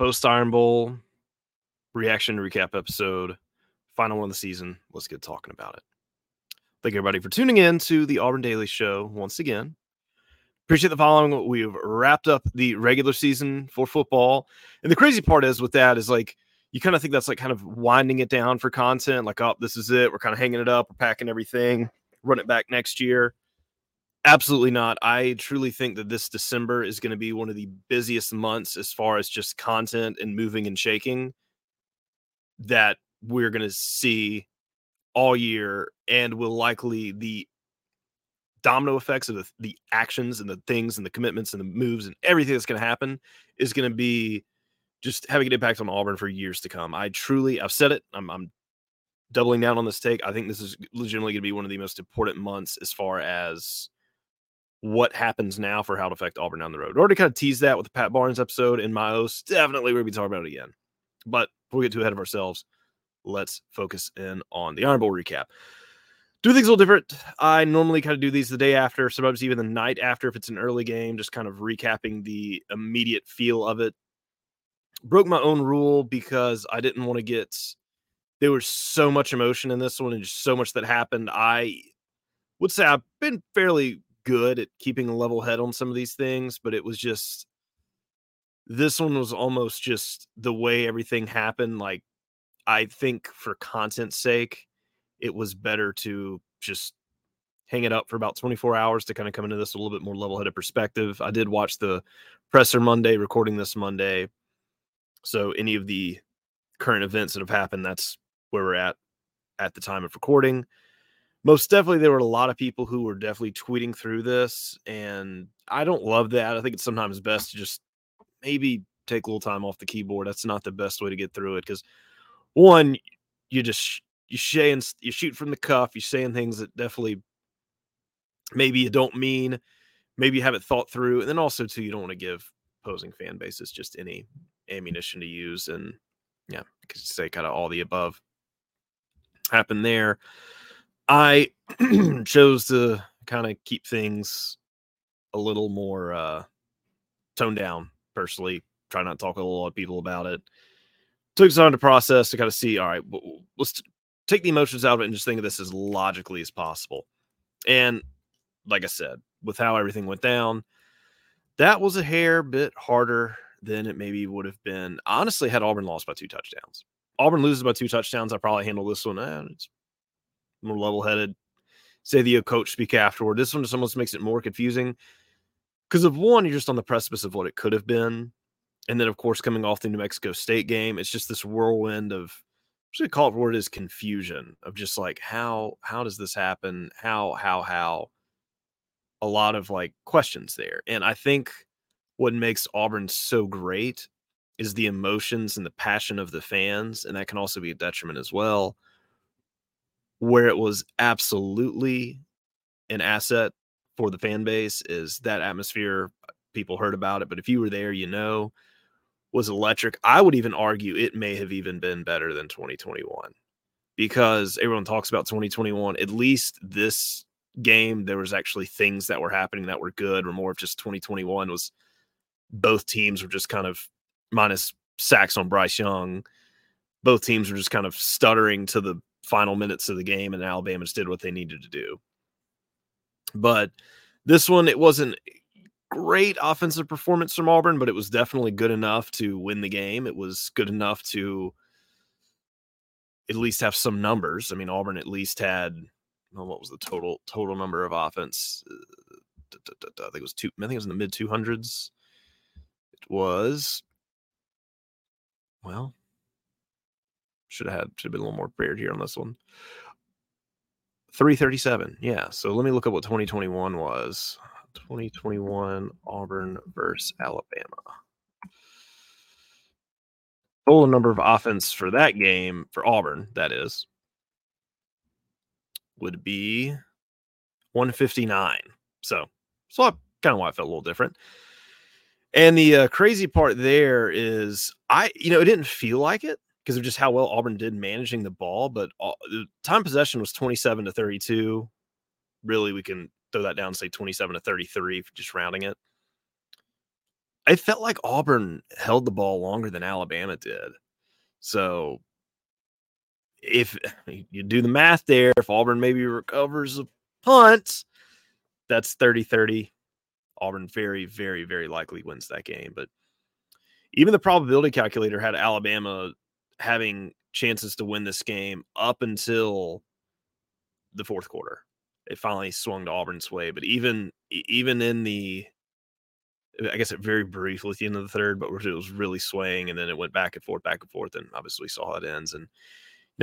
post Iron Bowl reaction recap episode, final one of the season. Let's get talking about it. Thank you, everybody, for tuning in to the Auburn Daily Show once again. Appreciate the following. We've wrapped up the regular season for football. And the crazy part is with that is like, you kind of think that's like kind of winding it down for content. Like, oh, this is it. We're kind of hanging it up. We're packing everything, run it back next year. Absolutely not. I truly think that this December is going to be one of the busiest months as far as just content and moving and shaking that we're going to see all year and will likely the domino effects of the, the actions and the things and the commitments and the moves and everything that's going to happen is going to be just having an impact on Auburn for years to come. I truly, I've said it. I'm, I'm doubling down on this take. I think this is legitimately going to be one of the most important months as far as what happens now for how to affect Auburn down the road. Already kind of teased that with the Pat Barnes episode in Myos. Definitely to be talking about it again. But before we get too ahead of ourselves, let's focus in on the Iron Bowl recap. Do things a little different. I normally kind of do these the day after, sometimes even the night after if it's an early game, just kind of recapping the immediate feel of it. Broke my own rule because I didn't want to get there was so much emotion in this one and just so much that happened. I would say I've been fairly good at keeping a level head on some of these things, but it was just this one was almost just the way everything happened. Like, I think for content's sake, it was better to just hang it up for about 24 hours to kind of come into this a little bit more level headed perspective. I did watch the presser Monday, recording this Monday. So, any of the current events that have happened, that's where we're at at the time of recording most definitely there were a lot of people who were definitely tweeting through this and i don't love that i think it's sometimes best to just maybe take a little time off the keyboard that's not the best way to get through it because one you just you saying you shoot from the cuff you're saying things that definitely maybe you don't mean maybe you haven't thought through and then also too you don't want to give opposing fan bases just any ammunition to use and yeah because say kind of all the above happened there I chose to kind of keep things a little more uh, toned down personally. Try not to talk a lot of people about it. Took some time to process to kind of see. All right, let's take the emotions out of it and just think of this as logically as possible. And like I said, with how everything went down, that was a hair bit harder than it maybe would have been. Honestly, had Auburn lost by two touchdowns. Auburn loses by two touchdowns. I probably handle this one. Eh, it's more level headed. Say the uh, coach speak afterward. This one just almost makes it more confusing because of one, you're just on the precipice of what it could have been, and then of course coming off the New Mexico State game, it's just this whirlwind of. I'm call it what it is confusion of just like how how does this happen? How how how? A lot of like questions there, and I think what makes Auburn so great is the emotions and the passion of the fans, and that can also be a detriment as well where it was absolutely an asset for the fan base is that atmosphere. People heard about it, but if you were there, you know, was electric. I would even argue it may have even been better than 2021 because everyone talks about 2021. At least this game, there was actually things that were happening that were good, or more of just 2021 was both teams were just kind of minus sacks on Bryce Young. Both teams were just kind of stuttering to the final minutes of the game, and Alabama just did what they needed to do. But this one, it wasn't great offensive performance from Auburn, but it was definitely good enough to win the game. It was good enough to at least have some numbers. I mean, Auburn at least had well, what was the total total number of offense? Uh, I think it was two. I think it was in the mid two hundreds. It was well, should have had should have been a little more prepared here on this one. 337. Yeah. So let me look up what 2021 was. 2021 Auburn versus Alabama. Total number of offense for that game for Auburn, that is, would be 159. So, so I kind of why I felt a little different. And the uh, crazy part there is, I, you know, it didn't feel like it because of just how well Auburn did managing the ball. But all, the time possession was 27 to 32. Really, we can throw that down, say 27 to 33, just rounding it. I felt like Auburn held the ball longer than Alabama did. So if you do the math there, if Auburn maybe recovers a punt, that's 30 30. Auburn very, very, very likely wins that game. But even the probability calculator had Alabama having chances to win this game up until the fourth quarter. It finally swung to Auburn's way. But even even in the I guess it very briefly at the end of the third, but it was really swaying, and then it went back and forth, back and forth, and obviously saw how it ends. And you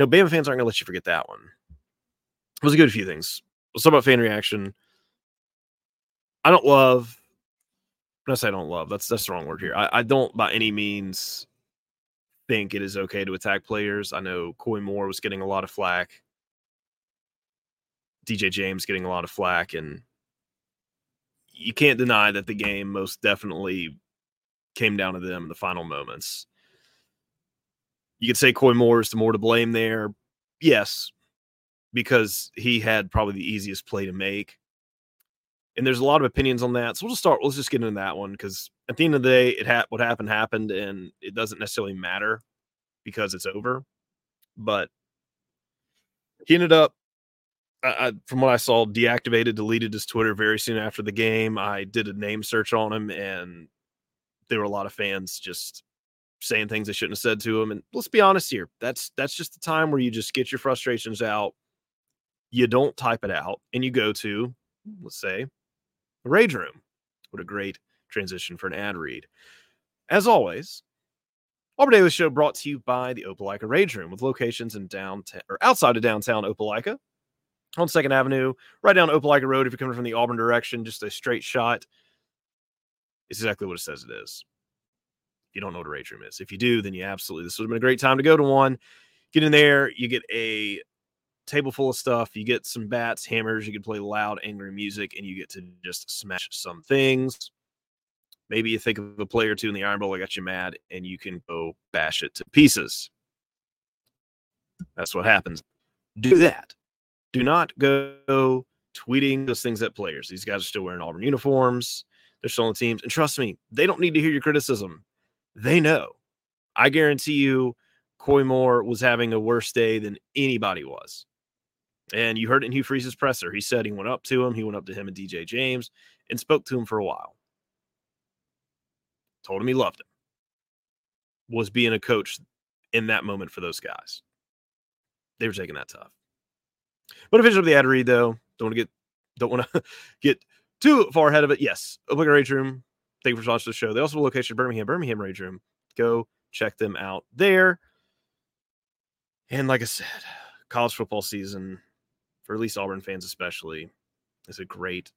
know, Bama fans aren't going to let you forget that one. It was a good few things. Let's talk about fan reaction. I don't love. I say I don't love, that's that's the wrong word here. I, I don't by any means think it is okay to attack players. I know Coy Moore was getting a lot of flack. DJ James getting a lot of flack, and you can't deny that the game most definitely came down to them in the final moments. You could say Coy Moore is the more to blame there. Yes, because he had probably the easiest play to make. And there's a lot of opinions on that. So we'll just start. Let's just get into that one because at the end of the day, it ha- what happened happened, and it doesn't necessarily matter because it's over. But he ended up I, from what I saw, deactivated, deleted his Twitter very soon after the game. I did a name search on him, and there were a lot of fans just saying things they shouldn't have said to him. And let's be honest here, that's that's just the time where you just get your frustrations out. You don't type it out, and you go to, let's say, the rage room. What a great transition for an ad read. As always, Auburn Daily Show brought to you by the Opelika Rage Room with locations in downtown or outside of downtown Opelika on Second Avenue, right down Opelika Road. If you're coming from the Auburn direction, just a straight shot. It's exactly what it says it is. If you don't know what a rage room is, if you do, then you absolutely this would have been a great time to go to one. Get in there, you get a table full of stuff. You get some bats, hammers. You can play loud, angry music, and you get to just smash some things. Maybe you think of a player or two in the Iron Bowl that got you mad, and you can go bash it to pieces. That's what happens. Do that do not go tweeting those things at players. These guys are still wearing Auburn uniforms. They're still on teams. And trust me, they don't need to hear your criticism. They know. I guarantee you, Coy Moore was having a worse day than anybody was. And you heard it in Hugh Freeze's presser. He said he went up to him, he went up to him and DJ James and spoke to him for a while. Told him he loved him. Was being a coach in that moment for those guys. They were taking that tough. But finish up the ad read though. Don't want to get don't want to get too far ahead of it. Yes, Open Rage Room. Thank you for watching the show. They also have a location Birmingham, Birmingham Rage Room. Go check them out there. And like I said, college football season for at least Auburn fans, especially, is a great.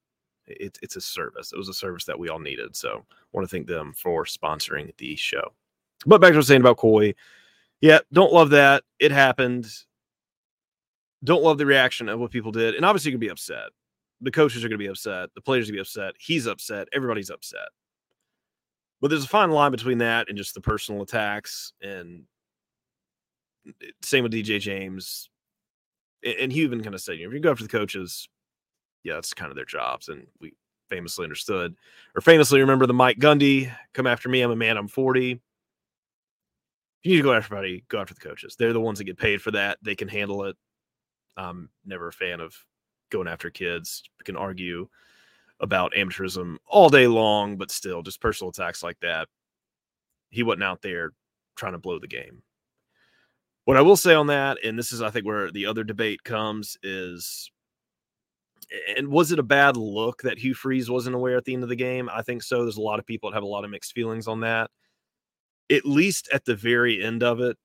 It, it's a service. It was a service that we all needed. So I want to thank them for sponsoring the show. But back to what I was saying about Coy. Yeah, don't love that. It happened don't love the reaction of what people did. And obviously, you can be upset. The coaches are going to be upset. The players are to be upset. He's upset. Everybody's upset. But there's a fine line between that and just the personal attacks. And eh, same with DJ James. And he even kind of said, you know, if you go after the coaches, yeah, that's kind of their jobs. And we famously understood or famously remember the Mike Gundy come after me. I'm a man. I'm 40. If you need to go after everybody, go after the coaches. They're the ones that get paid for that. They can handle it. I'm never a fan of going after kids. We can argue about amateurism all day long, but still, just personal attacks like that. He wasn't out there trying to blow the game. What I will say on that, and this is, I think, where the other debate comes, is and was it a bad look that Hugh Freeze wasn't aware at the end of the game? I think so. There's a lot of people that have a lot of mixed feelings on that. At least at the very end of it,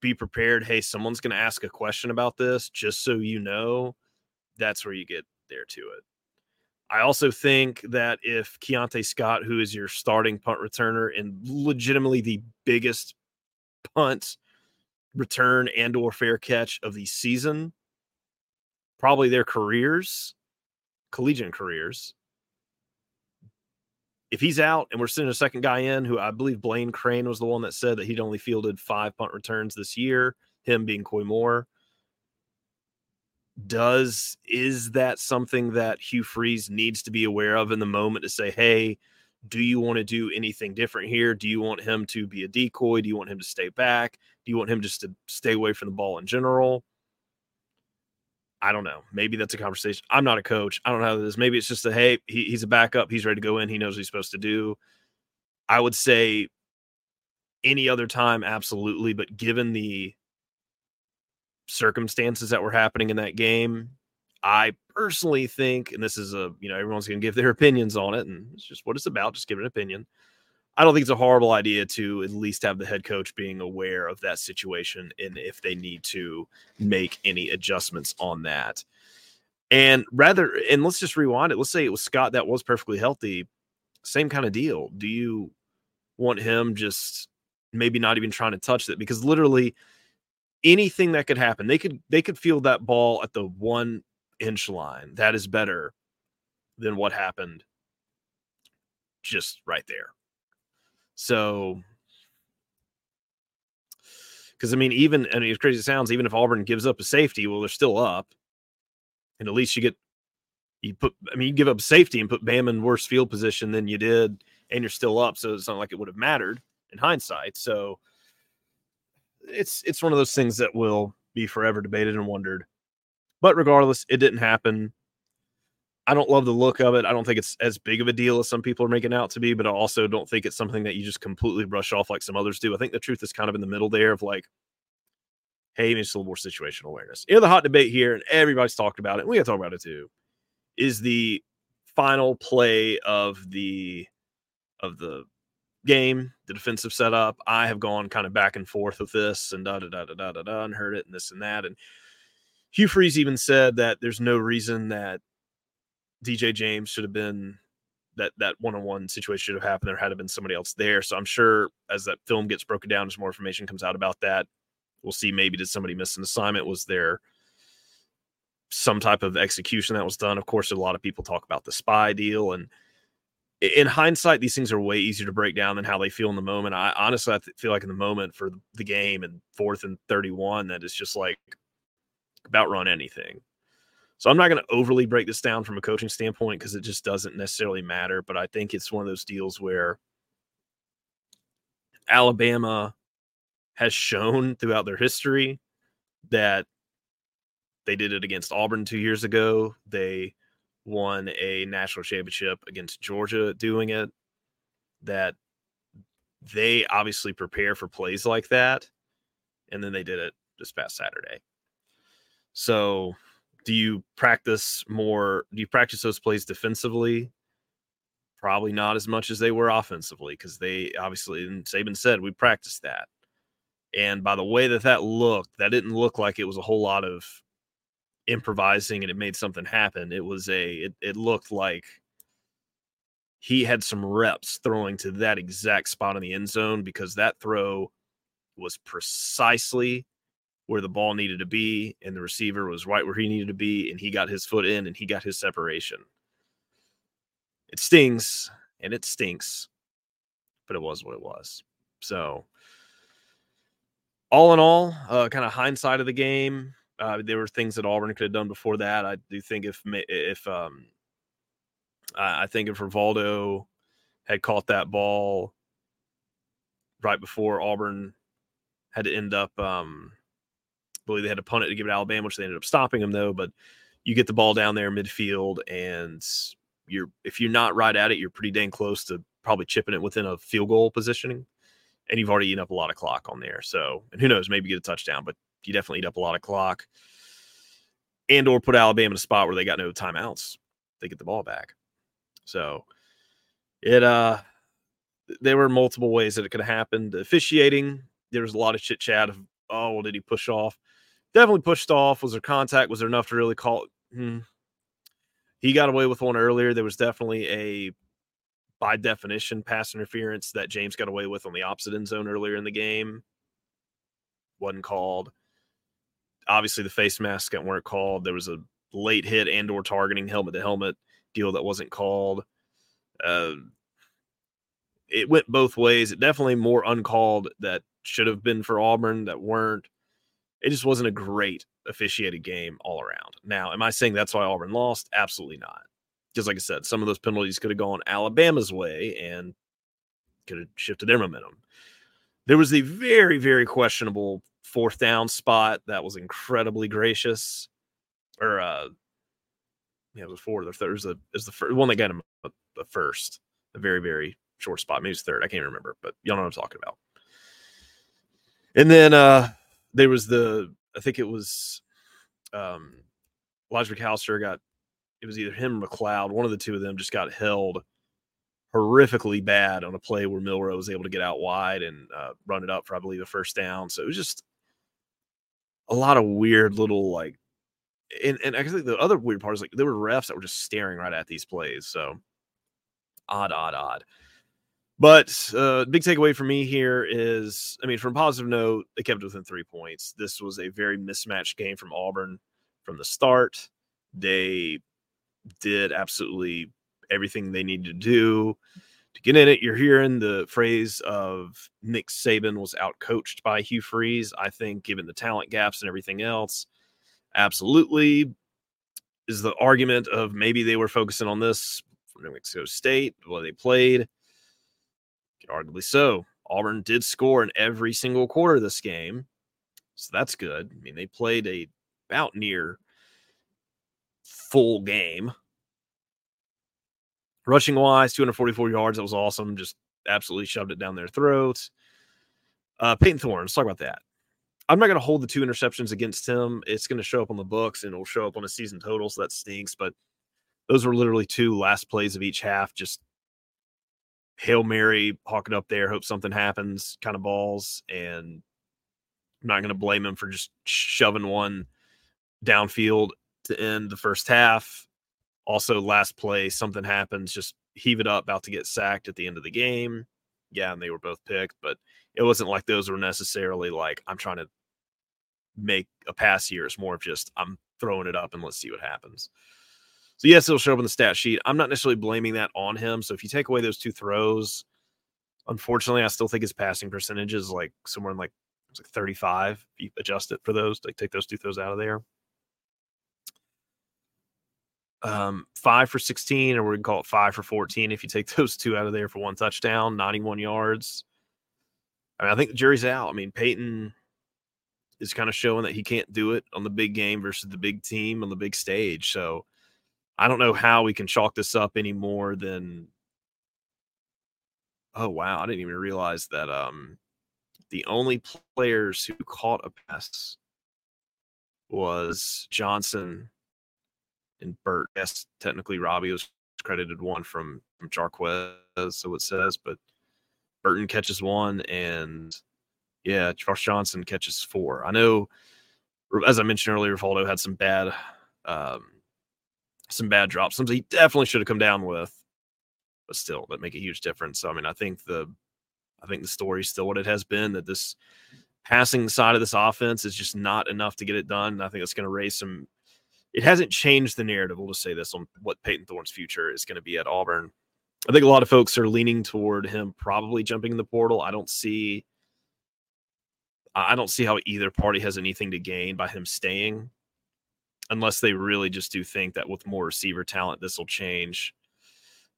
be prepared. Hey, someone's going to ask a question about this, just so you know. That's where you get there to it. I also think that if Keionte Scott, who is your starting punt returner and legitimately the biggest punt return and or fair catch of the season, probably their careers, collegiate careers, if he's out and we're sending a second guy in, who I believe Blaine Crane was the one that said that he'd only fielded five punt returns this year, him being Coy Moore. Does is that something that Hugh Freeze needs to be aware of in the moment to say, hey, Do you want to do anything different here? Do you want him to be a decoy? Do you want him to stay back? Do you want him just to stay away from the ball in general? I don't know. Maybe that's a conversation. I'm not a coach. I don't know how this. Maybe it's just a hey, he, he's a backup. He's ready to go in. He knows what he's supposed to do. I would say any other time, absolutely. But given the circumstances that were happening in that game, I personally think, and this is a, you know, everyone's going to give their opinions on it, and it's just what it's about, just give an opinion. I don't think it's a horrible idea to at least have the head coach being aware of that situation and if they need to make any adjustments on that. And rather, and let's just rewind it. Let's say it was Scott that was perfectly healthy. Same kind of deal. Do you want him just maybe not even trying to touch it? Because literally anything that could happen, they could they could feel that ball at the one inch line. That is better than what happened just right there. So, because I mean, even and as crazy as it sounds, even if Auburn gives up a safety, well, they're still up, and at least you get you put. I mean, you give up safety and put Bam in worse field position than you did, and you're still up. So it's not like it would have mattered in hindsight. So it's it's one of those things that will be forever debated and wondered. But regardless, it didn't happen. I don't love the look of it. I don't think it's as big of a deal as some people are making out to be, but I also don't think it's something that you just completely brush off like some others do. I think the truth is kind of in the middle there of like, hey, maybe it's a little more situational awareness. You know, the hot debate here, and everybody's talked about it. And we got to talk about it too. Is the final play of the of the game, the defensive setup. I have gone kind of back and forth with this and da da da da da da da and heard it and this and that. And Hugh Freeze even said that there's no reason that DJ James should have been that that one-on-one situation should have happened. There had to been somebody else there. So I'm sure as that film gets broken down, as more information comes out about that, we'll see maybe did somebody miss an assignment? Was there some type of execution that was done? Of course, a lot of people talk about the spy deal and in hindsight, these things are way easier to break down than how they feel in the moment. I honestly I feel like in the moment for the game and fourth and 31, that it's just like about run anything. So I'm not going to overly break this down from a coaching standpoint because it just doesn't necessarily matter. But I think it's one of those deals where Alabama has shown throughout their history that they did it against Auburn two years ago. They won a national championship against Georgia doing it. That they obviously prepare for plays like that. And then they did it this past Saturday. So do you practice more? Do you practice those plays defensively? Probably not as much as they were offensively because they obviously, and Saban said, we practiced that. And by the way that that looked, that didn't look like it was a whole lot of improvising and it made something happen. It was a, it, it looked like he had some reps throwing to that exact spot in the end zone because that throw was precisely where the ball needed to be, and the receiver was right where he needed to be, and he got his foot in and he got his separation. It stings and it stinks, but it was what it was. So, all in all, uh, kind of hindsight of the game, uh, there were things that Auburn could have done before that. I do think if if um, I think if Rivaldo had caught that ball right before Auburn had to end up um, believe they had to punt it to give it to Alabama, which they ended up stopping them though. But you get the ball down there midfield, and you're if you're not right at it, you're pretty dang close to probably chipping it within a field goal positioning, and you've already eaten up a lot of clock on there. So, and who knows, maybe get a touchdown, but you definitely eat up a lot of clock, and or put Alabama in a spot where they got no timeouts. They get the ball back. So it uh there were multiple ways that it could have happened. officiating, there was a lot of chit chat of, oh, well, did he push off? Definitely pushed off. Was there contact? Was there enough to really call? Hmm. He got away with one earlier. There was definitely a, by definition, pass interference that James got away with on the opposite end zone earlier in the game. Wasn't called. Obviously, the face masks weren't called. There was a late hit and or targeting helmet to helmet deal that wasn't called. Uh, it went both ways. It definitely more uncalled that should have been for Auburn that weren't it just wasn't a great officiated game all around. Now, am I saying that's why Auburn lost? Absolutely not. because, like I said, some of those penalties could have gone Alabama's way and could have shifted their momentum. There was a very, very questionable fourth down spot that was incredibly gracious. Or, uh, yeah, it was four. The third was the the first one that got him the first, a very, very short spot. Maybe it's third. I can't remember, but y'all know what I'm talking about. And then uh there was the I think it was um Elijah McAllister got it was either him or McLeod, one of the two of them just got held horrifically bad on a play where Milroe was able to get out wide and uh, run it up for I believe a first down. So it was just a lot of weird little like and, and I the other weird part is like there were refs that were just staring right at these plays. So odd, odd, odd. But uh, big takeaway for me here is, I mean, from a positive note, they kept it within three points. This was a very mismatched game from Auburn from the start. They did absolutely everything they needed to do to get in it. You're hearing the phrase of Nick Saban was outcoached by Hugh Freeze. I think, given the talent gaps and everything else, absolutely is the argument of maybe they were focusing on this from New Mexico State, what they played. Arguably so. Auburn did score in every single quarter of this game. So that's good. I mean, they played a about near full game. Rushing wise, 244 yards. That was awesome. Just absolutely shoved it down their throats. Uh, Payton Thorne, let's talk about that. I'm not going to hold the two interceptions against him. It's going to show up on the books and it'll show up on a season total. So that stinks. But those were literally two last plays of each half. Just Hail Mary, hawk it up there, hope something happens kind of balls. And I'm not going to blame him for just shoving one downfield to end the first half. Also, last play, something happens, just heave it up, about to get sacked at the end of the game. Yeah, and they were both picked, but it wasn't like those were necessarily like, I'm trying to make a pass here. It's more of just, I'm throwing it up and let's see what happens. So yes, it'll show up in the stat sheet. I'm not necessarily blaming that on him. So if you take away those two throws, unfortunately, I still think his passing percentage is like somewhere in like it's like 35. If you adjust it for those, like take those two throws out of there. Um, five for 16, or we can call it five for 14 if you take those two out of there for one touchdown, 91 yards. I mean, I think the jury's out. I mean, Payton is kind of showing that he can't do it on the big game versus the big team on the big stage. So I don't know how we can chalk this up any more than oh wow, I didn't even realize that um the only players who caught a pass was Johnson and Burt. Yes, technically Robbie was credited one from from Jarquez, so it says, but Burton catches one and yeah, Charles Johnson catches four. I know as I mentioned earlier, Rivaldo had some bad um some bad drops. Some he definitely should have come down with, but still, that make a huge difference. So I mean, I think the I think the story is still what it has been that this passing side of this offense is just not enough to get it done. I think it's going to raise some. It hasn't changed the narrative. We'll just say this on what Payton Thorne's future is going to be at Auburn. I think a lot of folks are leaning toward him probably jumping in the portal. I don't see. I don't see how either party has anything to gain by him staying unless they really just do think that with more receiver talent, this will change.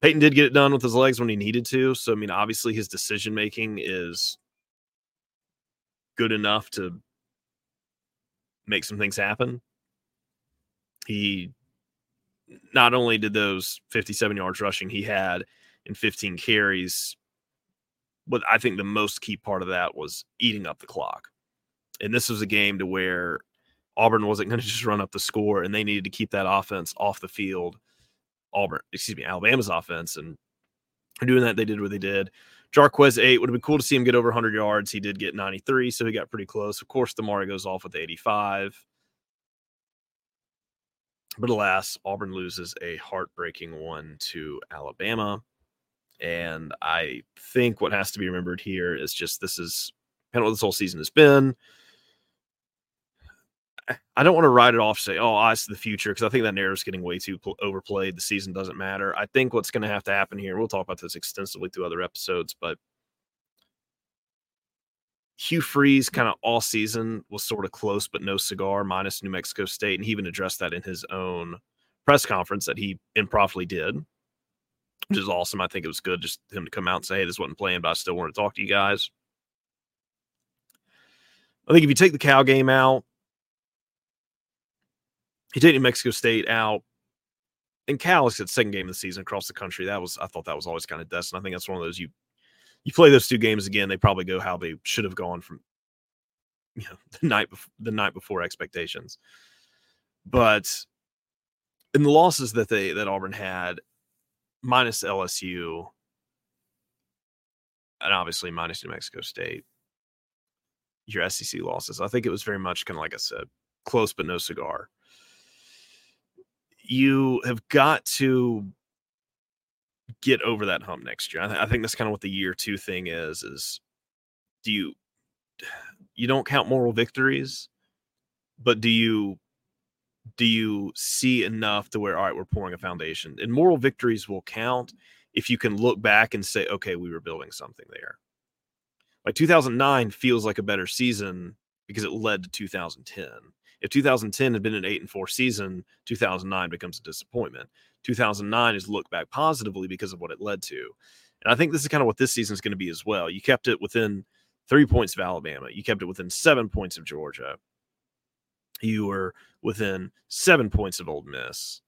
Payton did get it done with his legs when he needed to. So, I mean, obviously his decision making is good enough to make some things happen. He not only did those 57 yards rushing he had in 15 carries, but I think the most key part of that was eating up the clock. And this was a game to where Auburn wasn't going to just run up the score, and they needed to keep that offense off the field. Auburn, excuse me, Alabama's offense, and doing that, they did what they did. Jarquez eight would have been cool to see him get over 100 yards. He did get 93, so he got pretty close. Of course, Damari goes off with 85. But alas, Auburn loses a heartbreaking one to Alabama. And I think what has to be remembered here is just this is kind of what this whole season has been. I don't want to write it off, say, oh, eyes to the future, because I think that narrative's getting way too pl- overplayed. The season doesn't matter. I think what's going to have to happen here, we'll talk about this extensively through other episodes, but Hugh Freeze kind of all season was sort of close, but no cigar, minus New Mexico State. And he even addressed that in his own press conference that he improperly did, which is awesome. I think it was good just him to come out and say, hey, this wasn't playing, but I still want to talk to you guys. I think if you take the Cal game out, you take New Mexico State out, and Cal is its second game of the season across the country. That was I thought that was always kind of destined. I think that's one of those you you play those two games again, they probably go how they should have gone from you know the night before the night before expectations. But in the losses that they that Auburn had, minus LSU, and obviously minus New Mexico State, your SEC losses. I think it was very much kind of like I said, close but no cigar. You have got to get over that hump next year. I, th- I think that's kind of what the year two thing is. Is do you you don't count moral victories, but do you do you see enough to where all right we're pouring a foundation and moral victories will count if you can look back and say okay we were building something there like 2009 feels like a better season because it led to 2010 if 2010 had been an 8 and 4 season 2009 becomes a disappointment. 2009 is looked back positively because of what it led to. And i think this is kind of what this season is going to be as well. You kept it within three points of alabama. You kept it within seven points of georgia. You were within seven points of Ole Miss.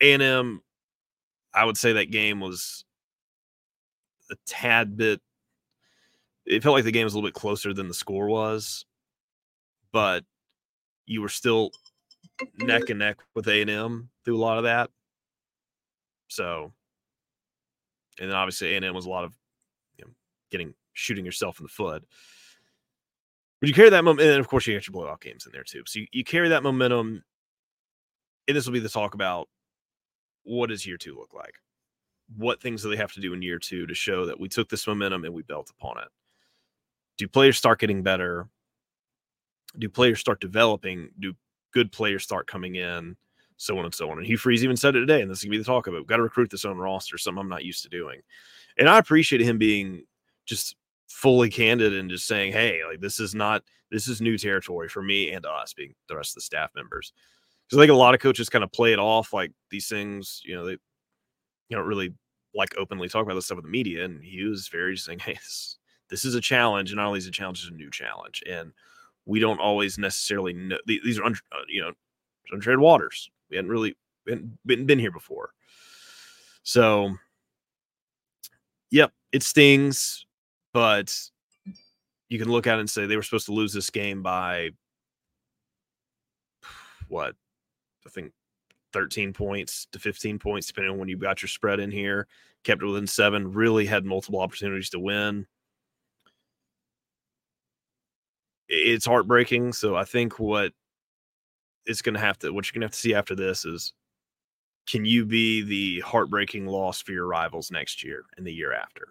A&M, I would say that game was a tad bit. It felt like the game was a little bit closer than the score was, but you were still mm-hmm. neck and neck with A&M through a lot of that. So, and then obviously A&M was a lot of you know, getting shooting yourself in the foot. But you carry that momentum, and of course, you get your blowout games in there too. So you, you carry that momentum, and this will be the talk about what does year two look like? What things do they have to do in year two to show that we took this momentum and we built upon it? Do players start getting better? Do players start developing? Do good players start coming in? So on and so on. And Hugh Freeze even said it today, and this is gonna be the talk of it. We've got to recruit this own roster, something I'm not used to doing. And I appreciate him being just fully candid and just saying, "Hey, like this is not this is new territory for me and us, being the rest of the staff members." Because I think a lot of coaches kind of play it off like these things, you know, they you don't really like openly talk about this stuff with the media, and he was very saying, "Hey, this, this is a challenge, and not only is a challenge, it's a new challenge, and we don't always necessarily know these are uh, you know uncharted waters. We hadn't really been, been been here before, so." Yep, it stings but you can look at it and say they were supposed to lose this game by what I think 13 points to 15 points, depending on when you got your spread in here. Kept it within seven, really had multiple opportunities to win. It's heartbreaking. So I think what it's going to have to, what you're going to have to see after this is can you be the heartbreaking loss for your rivals next year and the year after?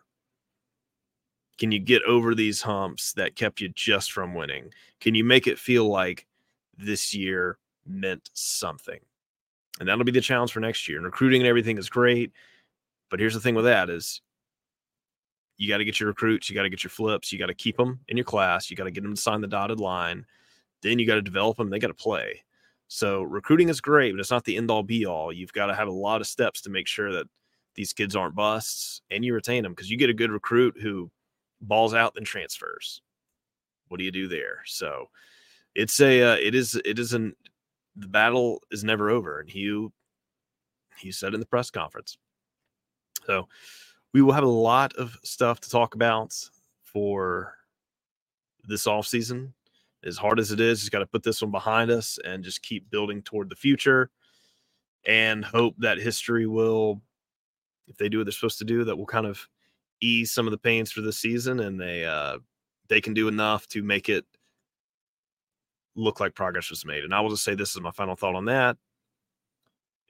Can you get over these humps that kept you just from winning? Can you make it feel like this year meant something? And that'll be the challenge for next year. And recruiting and everything is great. But here's the thing with that is you got to get your recruits, you got to get your flips, you got to keep them in your class, you got to get them to sign the dotted line. Then you got to develop them, they got to play. So recruiting is great, but it's not the end all be all. You've got to have a lot of steps to make sure that these kids aren't busts and you retain them because you get a good recruit who balls out then transfers. What do you do there? So it's a uh, it is it is an the battle is never over, and Hugh he said in the press conference. So we will have a lot of stuff to talk about for this off season. As hard as it is, just got to put this one behind us and just keep building toward the future and hope that history will, if they do what they're supposed to do, that will kind of ease some of the pains for the season, and they uh, they can do enough to make it look like progress was made. And I will just say this is my final thought on that.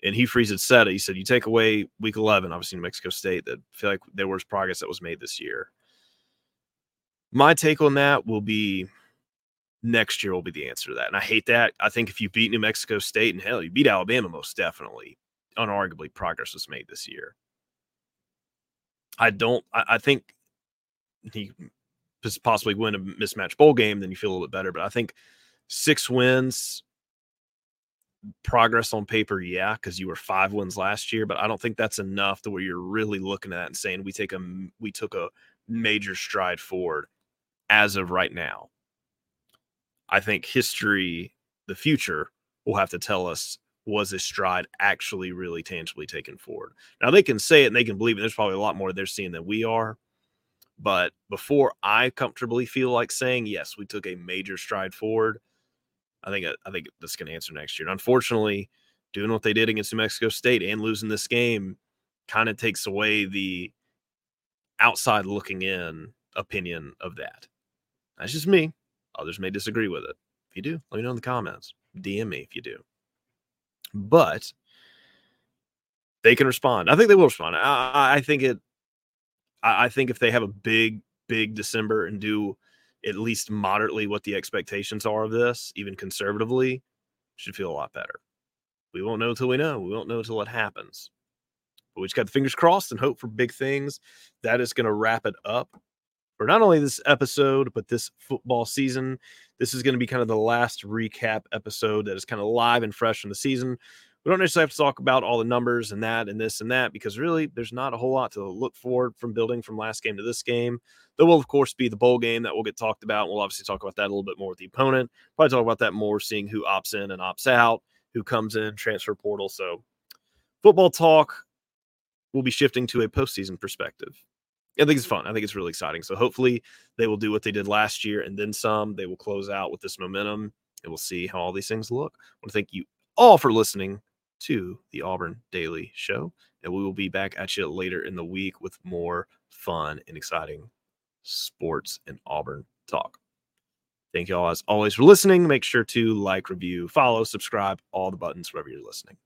And Hugh Freeze had said it. He said, "You take away Week 11, obviously New Mexico State, that feel like there was progress that was made this year." My take on that will be next year will be the answer to that. And I hate that. I think if you beat New Mexico State and hell, you beat Alabama, most definitely, unarguably, progress was made this year. I don't. I, I think he possibly win a mismatch bowl game, then you feel a little bit better. But I think six wins, progress on paper, yeah, because you were five wins last year, but I don't think that's enough to where you're really looking at and saying we take a we took a major stride forward as of right now. I think history, the future, will have to tell us was this stride actually really tangibly taken forward. Now they can say it and they can believe it. There's probably a lot more they're seeing than we are. But before I comfortably feel like saying yes, we took a major stride forward, I think uh, I think that's going to answer next year. And unfortunately, doing what they did against New Mexico State and losing this game kind of takes away the outside looking in opinion of that. That's just me. Others may disagree with it. If you do, let me know in the comments. DM me if you do. But they can respond. I think they will respond. I, I think it. I, I think if they have a big, big December and do at least moderately what the expectations are of this, even conservatively, should feel a lot better. We won't know until we know. We won't know until it happens. But we just got the fingers crossed and hope for big things. That is going to wrap it up for not only this episode, but this football season. This is going to be kind of the last recap episode that is kind of live and fresh in the season. We don't necessarily have to talk about all the numbers and that and this and that because really there's not a whole lot to look forward from building from last game to this game. There will, of course, be the bowl game that will get talked about. We'll obviously talk about that a little bit more with the opponent. Probably talk about that more, seeing who opts in and opts out, who comes in, transfer portal. So, football talk will be shifting to a postseason perspective. I think it's fun. I think it's really exciting. So hopefully they will do what they did last year and then some. They will close out with this momentum and we'll see how all these things look. I want to thank you all for listening to the Auburn Daily Show. And we will be back at you later in the week with more fun and exciting sports and Auburn talk. Thank you all as always for listening. Make sure to like, review, follow, subscribe, all the buttons wherever you're listening.